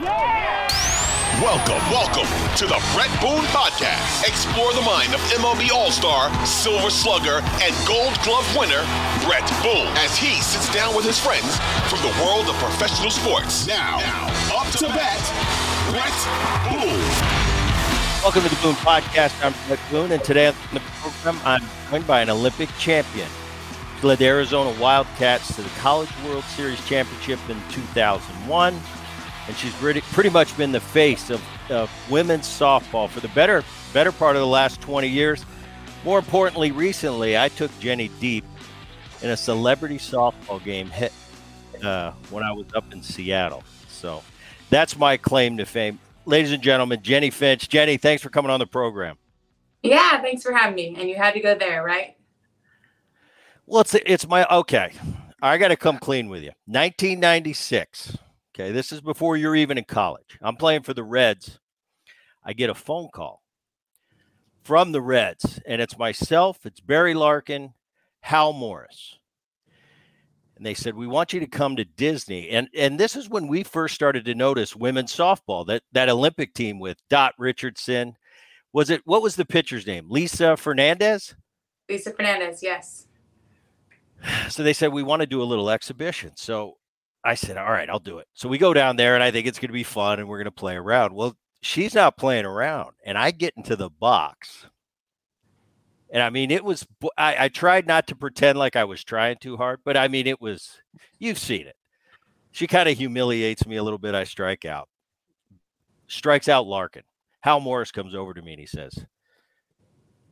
Welcome, welcome to the Bret Boone Podcast. Explore the mind of MLB All Star, Silver Slugger, and Gold Glove winner, Bret Boone, as he sits down with his friends from the world of professional sports. Now, now up to bat, Bret Boone. Welcome to the Boone Podcast. I'm Bret Boone, and today on the program, I'm joined by an Olympic champion. Led the Arizona Wildcats to the College World Series Championship in 2001 and she's pretty, pretty much been the face of, of women's softball for the better better part of the last 20 years. More importantly, recently I took Jennie deep in a celebrity softball game hit uh, when I was up in Seattle. So that's my claim to fame. Ladies and gentlemen, Jennie Finch. Jennie, thanks for coming on the program. Yeah, thanks for having me. And you had to go there, right? Well, it's it's my okay. I got to come clean with you. 1996. Okay, this is before you're even in college. I'm playing for the Reds. I get a phone call from the Reds, and it's myself, it's Barry Larkin, Hal Morris. And they said, We want you to come to Disney. And and this is when we first started to notice women's softball, that that Olympic team with Dot Richardson. Was it what was the pitcher's name? Lisa Fernandez? Lisa Fernandez, yes. So they said we want to do a little exhibition. So I said, all right, I'll do it. So we go down there and I think it's going to be fun and we're going to play around. Well, she's not playing around. And I get into the box. And I mean, it was, I, I tried not to pretend like I was trying too hard, but I mean, it was, you've seen it. She kind of humiliates me a little bit. I strike out, strikes out Larkin. Hal Morris comes over to me and he says,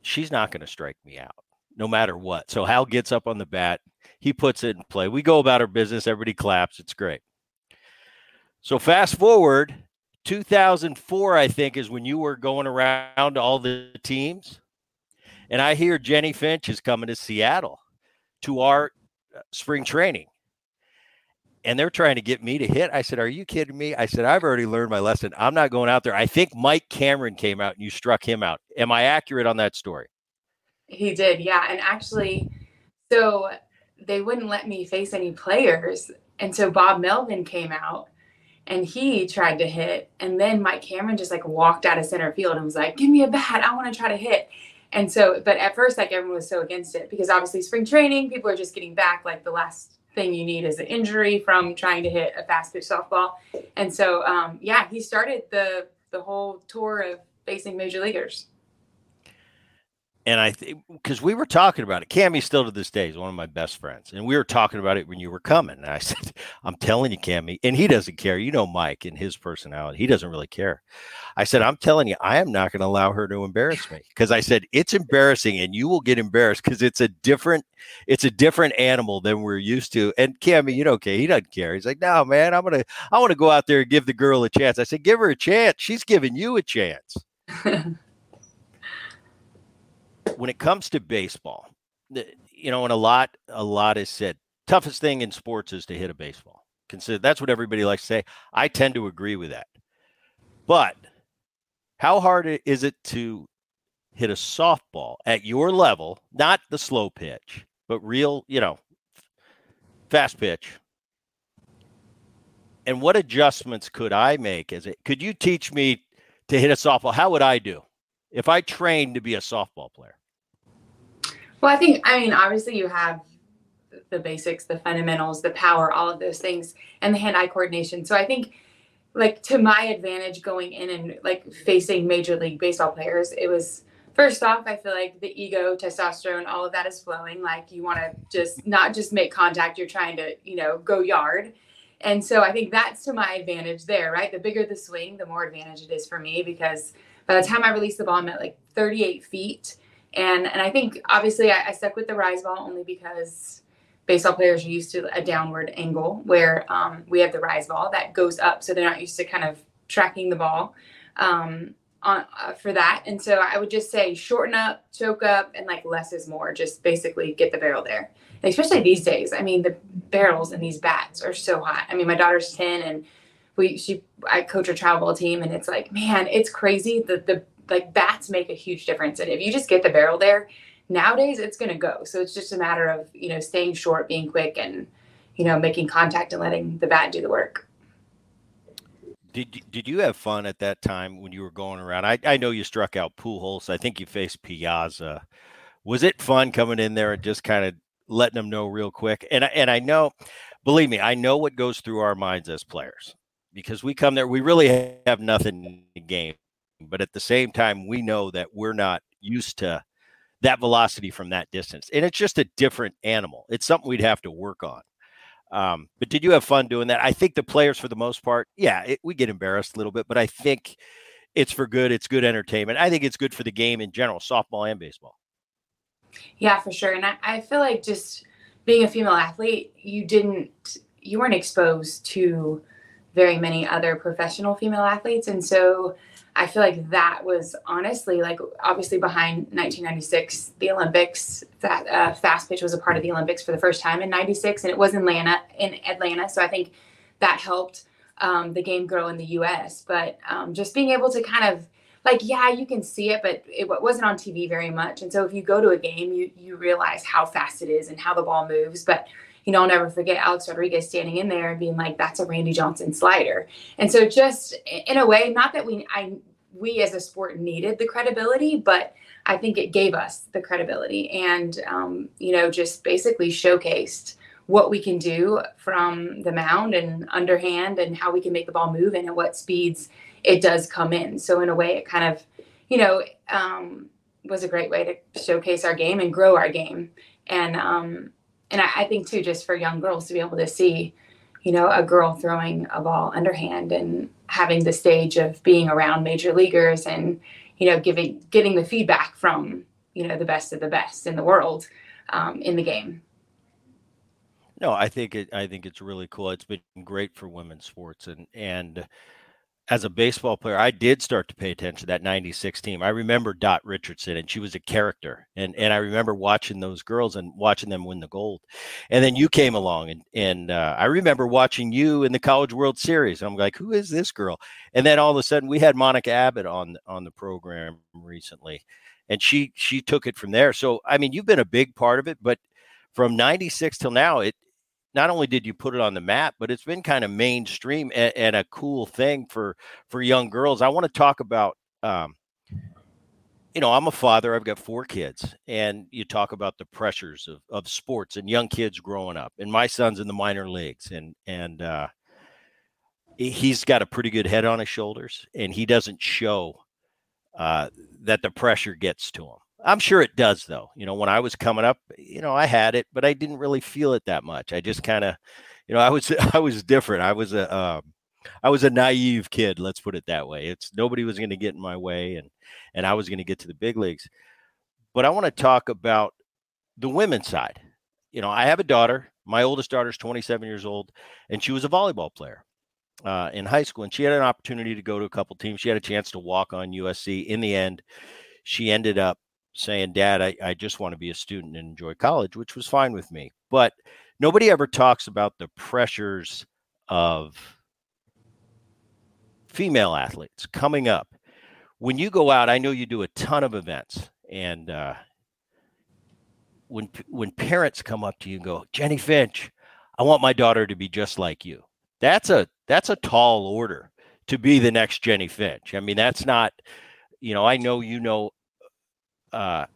she's not going to strike me out no matter what. So Hal gets up on the bat, he puts it in play. We go about our business, everybody claps. It's great. So fast forward 2004, I think, is when you were going around to all the teams. And I hear Jennie Finch is coming to Seattle to our uh, spring training. And they're trying to get me to hit. I said, Are you kidding me? I said, I've already learned my lesson. I'm not going out there. I think Mike Cameron came out and you struck him out. Am I accurate on that story? He did, yeah. And actually, so they wouldn't let me face any players. And so Bob Melvin came out and he tried to hit. And then Mike Cameron just like walked out of center field and was like, Give me a bat. I want to try to hit. And so, but at first, like everyone was so against it because obviously spring training, people are just getting back. Like the last thing you need is an injury from trying to hit a fast pitch softball. And so, um, yeah, he started the the whole tour of facing major leaguers and I think because we were talking about it, Cammy still to this day is one of my best friends, and we were talking about it when you were coming. And I said, "I'm telling you, Cammy," and he doesn't care. You know, Mike and his personality, he doesn't really care. I said, "I'm telling you, I am not going to allow her to embarrass me because I said it's embarrassing, and you will get embarrassed because it's a different, it's a different animal than we're used to." And Cammy, you know, okay, he doesn't care. He's like, "No, man, I'm gonna, I want to go out there and give the girl a chance." I said, "Give her a chance. She's giving you a chance." when it comes to baseball, you know, and a lot, a lot is said. Toughest thing in sports is to hit a baseball. Consider that's what everybody likes to say. I tend to agree with that. But how hard is it to hit a softball at your level, not the slow pitch, but real, you know, fast pitch? And what adjustments could I make as it could you teach me to hit a softball, how would I do if I trained to be a softball player? Well, I think, I mean, obviously you have the basics, the fundamentals, the power, all of those things, and the hand eye coordination. So I think, like, to my advantage going in and like facing Major League Baseball players, it was first off, I feel like the ego, testosterone, all of that is flowing. Like, you want to just not just make contact, you're trying to, you know, go yard. And so I think that's to my advantage there, right? The bigger the swing, the more advantage it is for me because by the time I release the ball, I'm at like 38 feet. And and I think obviously I, I stuck with the rise ball only because baseball players are used to a downward angle where um, we have the rise ball that goes up, so they're not used to kind of tracking the ball um, on uh, for that. And so I would just say shorten up, choke up, and like less is more. Just basically get the barrel there. And especially these days, I mean the barrels and these bats are so hot. I mean my daughter's ten and we she I coach a travel team and it's like man it's crazy that the like bats make a huge difference and if you just get the barrel there nowadays it's going to go so it's just a matter of you know staying short being quick and you know making contact and letting the bat do the work did did you have fun at that time when you were going around? I, I know you struck out Pujols. I think you faced Piazza. Was it fun coming in there and just kind of letting them know real quick? And and I know, believe me, I know what goes through our minds as players because we come there, we really have nothing to gain, but at the same time, we know that we're not used to that velocity from that distance, and it's just a different animal. It's something we'd have to work on. Um, but did you have fun doing that? I think the players, for the most part, yeah, it, we get embarrassed a little bit, but I think it's for good. It's good entertainment. I think it's good for the game in general, softball and baseball. Yeah, for sure. And I, I feel like just being a female athlete, you didn't, you weren't exposed to very many other professional female athletes. And so I feel like that was honestly like obviously behind 1996, the Olympics. That uh, fast pitch was a part of the Olympics for the first time in '96, and it was in Atlanta. In Atlanta, so I think that helped um, the game grow in the U.S. But um, just being able to kind of like, yeah, you can see it, but it wasn't on TV very much. And so if you go to a game, you you realize how fast it is and how the ball moves. But you know, I'll never forget Alex Rodriguez standing in there and being like, "That's a Randy Johnson slider." And so, just in a way, not that we, I, we as a sport needed the credibility, but I think it gave us the credibility, and um, you know, just basically showcased what we can do from the mound and underhand, and how we can make the ball move, and at what speeds it does come in. So, in a way, it kind of, you know. Um, was a great way to showcase our game and grow our game. And um, and I, I, think too, just for young girls to be able to see, you know, a girl throwing a ball underhand and having the stage of being around major leaguers and, you know, giving getting the feedback from, you know, the best of the best in the world um, in the game. No, I think it. I think it's really cool. It's been great for women's sports, and and as a baseball player, I did start to pay attention to that 96 team. I remember Dot Richardson and she was a character. And and I remember watching those girls and watching them win the gold. And then you came along and and uh, I remember watching you in the College World Series. I'm like, who is this girl? And then all of a sudden we had Monica Abbott on on the program recently. And she she took it from there. So I mean, you've been a big part of it, but from 96 till now, it not only did you put it on the map, but it's been kind of mainstream and, and a cool thing for for young girls. I want to talk about. Um, you know, I'm a father. I've got four kids, and you talk about the pressures of, of sports and young kids growing up. And my son's in the minor leagues, and and uh, he's got a pretty good head on his shoulders, and he doesn't show uh, that the pressure gets to him. I'm sure it does though. You know, when I was coming up, you know, I had it, but I didn't really feel it that much. I just kind of, you know, I was I was different. I was a um, I was a naive kid, let's put it that way. It's nobody was going to get in my way and and I was going to get to the big leagues. But I want to talk about the women's side. You know, I have a daughter. My oldest daughter is 27 years old and she was a volleyball player. Uh, in high school, and she had an opportunity to go to a couple teams. She had a chance to walk on USC. In the end, she ended up saying, Dad, I, I just want to be a student and enjoy college, which was fine with me. But nobody ever talks about the pressures of female athletes coming up. When you go out, I know you do a ton of events, and uh, when when parents come up to you and go, Jennie Finch, I want my daughter to be just like you. That's a that's a tall order to be the next Jennie Finch. I mean, that's not, you know, I know you know uh,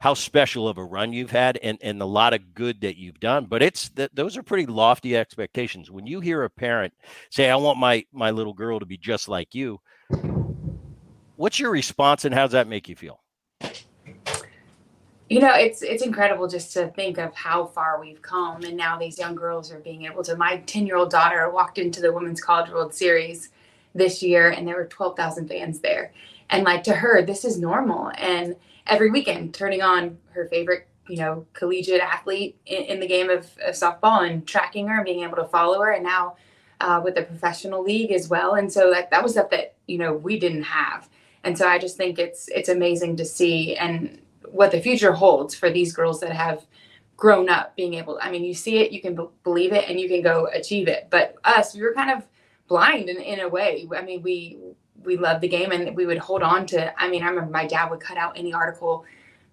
how special of a run you've had and, and a lot of good that you've done, but it's that those are pretty lofty expectations. When you hear a parent say, I want my my little girl to be just like you, what's your response and how does that make you feel? you know it's it's incredible just to think of how far we've come and now these young girls are being able to my 10 year old daughter walked into the women's college world series this year and there were 12,000 fans there and like to her this is normal. And every weekend turning on her favorite you know collegiate athlete in, in the game of, of, softball and tracking her and being able to follow her. And now uh, with the professional league as well. And so that that was stuff that you know we didn't have. And so i just think it's it's amazing to see and what the future holds for these girls that have grown up being able to i mean you see it you can b- believe it and you can go achieve it. But us we were kind of blind in, in a way. I mean we we loved the game and we would hold on to i mean i remember my dad would cut out any article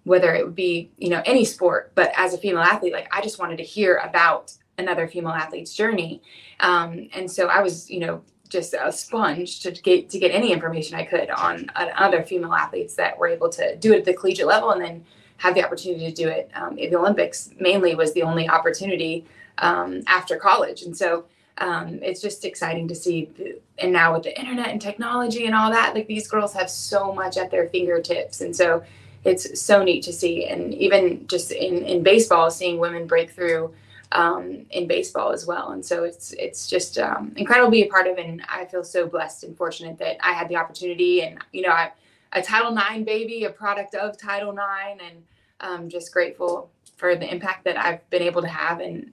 whether it would be you know any sport but as a female athlete like i just wanted to hear about another female athlete's journey um, and so i was you know just a sponge to get to get any information I could on, other female athletes that were able to do it at the collegiate level and then have the opportunity to do it um, in the Olympics. Mainly was the only opportunity um, after college, and so um, it's just exciting to see. And now with the internet and technology and all that, like these girls have so much at their fingertips, and so it's so neat to see. And even just in in baseball, seeing women break through um, in baseball as well. And so it's it's just um, incredible to be a part of, and I feel so blessed and fortunate that I had the opportunity. And you know, I a Title IX baby, a product of Title IX, and um, just grateful for the impact that I've been able to have, and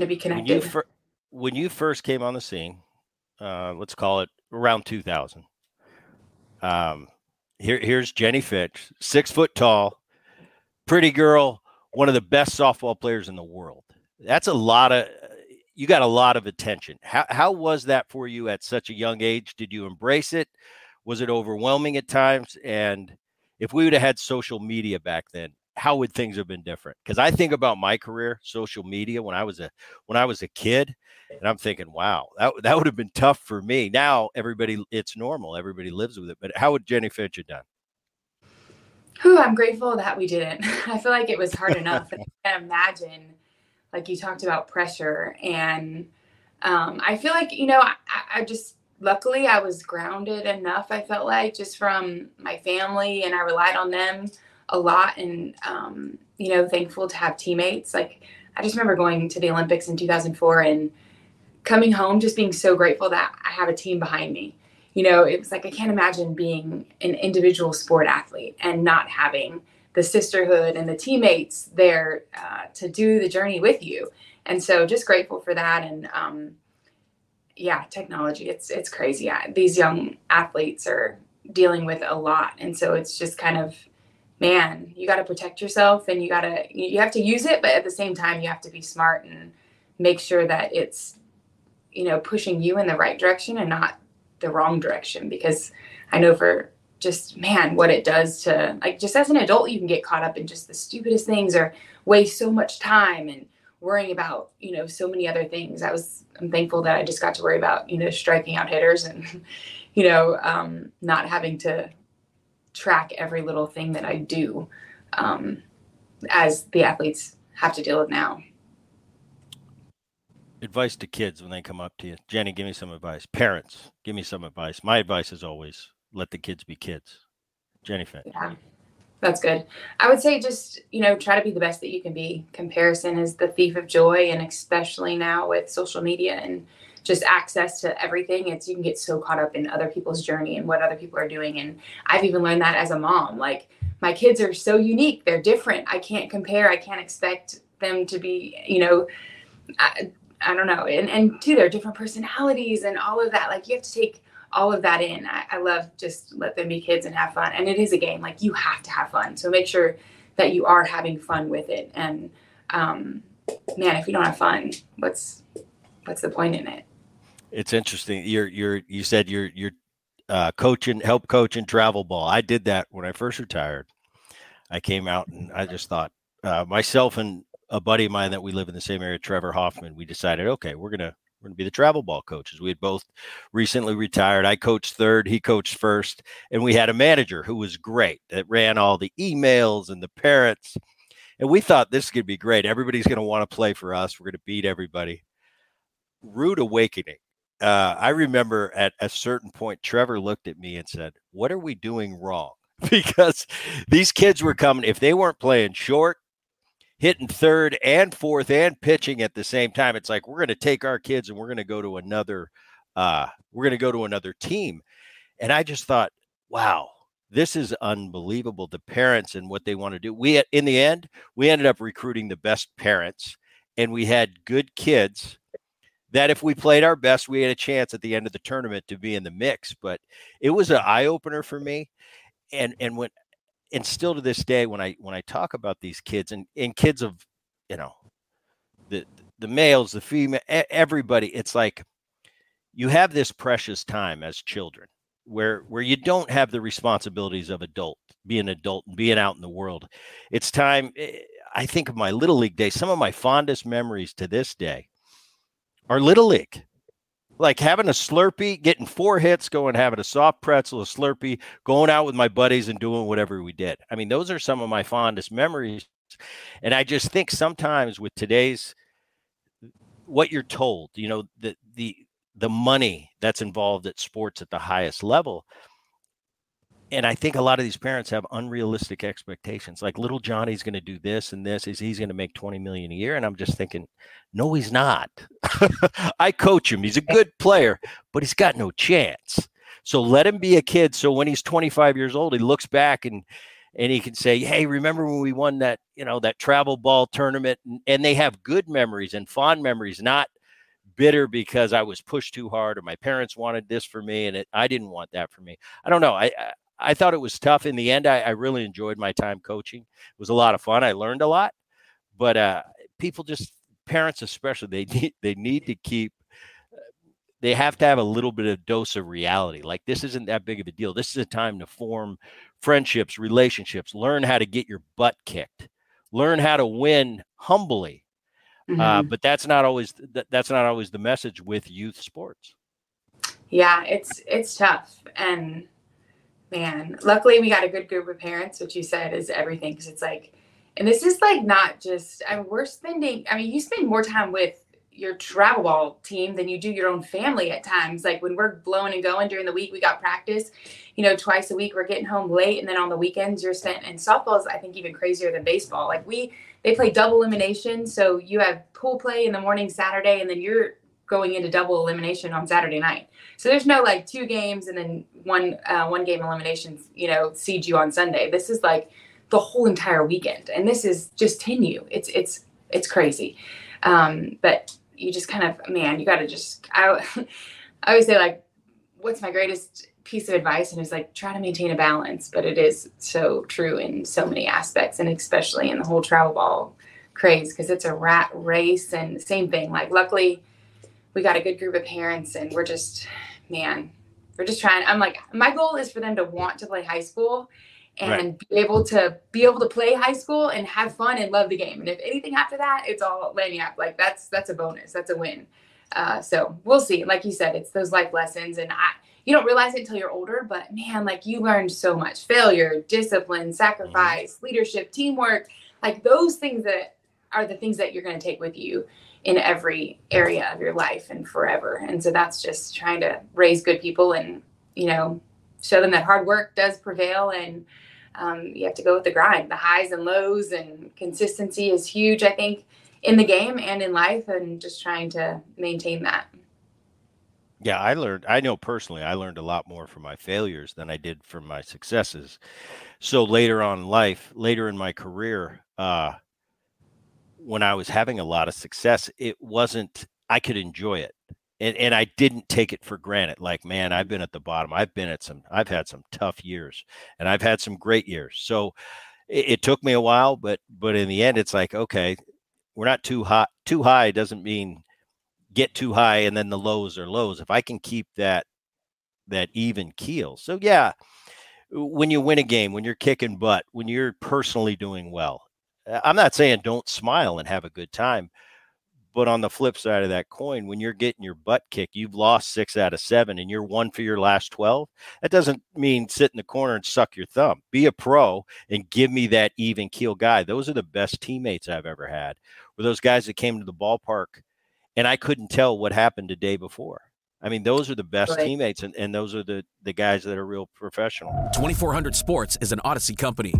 to be connected. When you, fir- when you first came on the scene, uh, let's call it around 2000. Um, here, here's Jennie Finch, six foot tall, pretty girl, one of the best softball players in the world. That's a lot of you got a lot of attention. How how was that for you at such a young age? Did you embrace it? Was it overwhelming at times? And if we would have had social media back then, how would things have been different? Because I think about my career, social media when I was a when I was a kid, and I'm thinking, wow, that that would have been tough for me. Now everybody, it's normal. Everybody lives with it. But how would Jennie Finch have done? Who I'm grateful that we didn't. I feel like it was hard enough. I can't imagine, like you talked about pressure, and um, I feel like you know, I, I just luckily I was grounded enough. I felt like just from my family, and I relied on them a lot and um, you know thankful to have teammates. Like i just remember going to the olympics in 2004 and coming home just being so grateful that i have a team behind me. You know it was like i can't imagine being an individual sport athlete and not having the sisterhood and the teammates there uh, to do the journey with you. And so just grateful for that and um, yeah technology it's it's crazy. These young athletes are dealing with a lot. And so it's just kind of man, you got to protect yourself and you got to you have to use it, but at the same time you have to be smart and make sure that it's you know pushing you in the right direction and not the wrong direction. Because I know for just man what it does to like just as an adult you can get caught up in just the stupidest things or waste so much time and worrying about you know so many other things. I was i'm thankful that i just got to worry about you know striking out hitters and you know um, not having to track every little thing that I do um, as the athletes have to deal with now. Advice to kids when they come up to you. Jennie, give me some advice. Parents, give me some advice. My advice is always let the kids be kids. Jennie Finch. Yeah. That's good. I would say just, you know, try to be the best that you can be. Comparison is the thief of joy. And especially now with social media and just access to everything, it's you can get so caught up in other people's journey and what other people are doing. And I've even learned that as a mom. Like my kids are so unique, they're different. I can't compare, I can't expect them to be, you know, I, I don't know. And and two, they're different personalities and all of that. Like you have to take all of that in. I, I love just let them be kids and have fun. And it is a game. Like you have to have fun. So make sure that you are having fun with it. And um, man, if you don't have fun, what's what's the point in it? It's interesting. You're you're you said you're you're uh, coaching, help coaching travel ball. I did that when I first retired. I came out and I just thought uh, myself and a buddy of mine that we live in the same area, Trevor Hoffman, we decided, okay, we're gonna we're to be the travel ball coaches. We had both recently retired. I coached third, he coached first, and we had a manager who was great that ran all the emails and the parents. And we thought this could be great. Everybody's to want to play for us. We're to beat everybody. Rude awakening. Uh, I remember at a certain point, Trevor looked at me and said, What are we doing wrong? Because these kids were coming, if they weren't playing short, hitting third and fourth and pitching at the same time. It's like we're going to take our kids and we're going to go to another uh we're going to go to another team. And I just thought, wow, this is unbelievable the parents and what they want to do. We in the end, we ended up recruiting the best parents and we had good kids that if we played our best, we had a chance at the end of the tournament to be in the mix. But it was an eye opener for me. And and when and still to this day when i when i talk about these kids and and kids of you know the the males the female everybody it's like you have this precious time as children where where you don't have the responsibilities of adult being an adult and being out in the world it's time eh, i think of my little league days some of my fondest memories to this day are little league like having a Slurpee, getting four hits, going having a soft pretzel, a Slurpee, going out with my buddies and doing whatever we did. I mean, those are some of my fondest memories. And I just think sometimes with today's what you're told, you know, the the the money that's involved at sports at the highest level, and I think a lot of these parents have unrealistic expectations. Like little Johnny's going to do this and this. Is he's going to make 20 million a year? And I'm just thinking, no, he's not. I coach him. He's a good player, but he's got no chance. So let him be a kid. So when he's 25 years old, he looks back and and he can say, "Hey, remember when we won that, you know, that travel ball tournament?" And, and they have good memories and fond memories, not bitter because I was pushed too hard or my parents wanted this for me and it, I didn't want that for me. I don't know. I, I thought it was tough. In the end, I, I, really enjoyed my time coaching. It was a lot of fun. I learned a lot, but uh, people just parents especially they need they need to keep they have to have a little bit of dose of reality. Like this isn't that big of a deal. This is a time to form friendships, relationships, learn how to get your butt kicked, learn how to win humbly. Uh, mm-hmm. Uh, but that's not always that, that's not always the message with youth sports. Yeah, it's it's tough and man, luckily we got a good group of parents, which you said is everything because it's like, and this is like not just, I mean, we're spending, I mean, you spend more time with your travel ball team than you do your own family at times. Like when we're blowing and going during the week, we got practice, you know, twice a week. We're getting home late, and then on the weekends, you're spent. And softball is, I think, even crazier than baseball. Like we, they play double elimination, so you have pool play in the morning Saturday, and then you're going into double elimination on Saturday night. So there's no like two games and then one uh, one game eliminations, you know, you on Sunday. This is like the whole entire weekend, and this is just ten you. It's it's it's crazy, um, but you just kind of man, you got to just I I always say like, what's my greatest piece of advice and it's like try to maintain a balance but it is so true in so many aspects and especially in the whole travel ball craze because it's a rat race and same thing like luckily we got a good group of parents and we're just man we're just trying i'm like my goal is for them to want to play high school and right. be able to be able to play high school and have fun and love the game. And if anything after that it's all landing up. Like that's that's a bonus. That's a win. Uh, so we'll see. Like you said it's those life lessons and i you don't realize it until you're older but man like you learned so much. Failure discipline sacrifice mm-hmm. leadership teamwork like those things that are the things that you're going to take with you in every area of your life and forever. And so that's just trying to raise good people and, you know, show them that hard work does prevail and um, you have to go with the grind, the highs and lows, and consistency is huge. I think in the game and in life, and just trying to maintain that. Yeah, I learned, I know personally, I learned a lot more from my failures than I did from my successes. So later on life, later in my career, uh, when I was having a lot of success, it wasn't, I could enjoy it. And, and I didn't take it for granted. Like, man, I've been at the bottom. I've been at some, I've had some tough years and I've had some great years. So it, it took me a while, but, but in the end, it's like, okay, we're not too hot. Too high doesn't mean get too high and then the lows are lows. If I can keep that that even keel. So yeah, when you win a game, when you're kicking butt, when you're personally doing well. Uh, I'm not saying don't smile and have a good time, but on the flip side of that coin, when you're getting your butt kicked, you've lost six out of seven and you're one for your last 12. That doesn't mean sit in the corner and suck your thumb. Be a pro and give me that even keel guy. Those are the best teammates I've ever had. Were those guys that came to the ballpark and I couldn't tell what happened the day before. I mean, those are the best right. teammates, and, and those are the, the guys that are real professional. 2400 Sports is an Audacy company.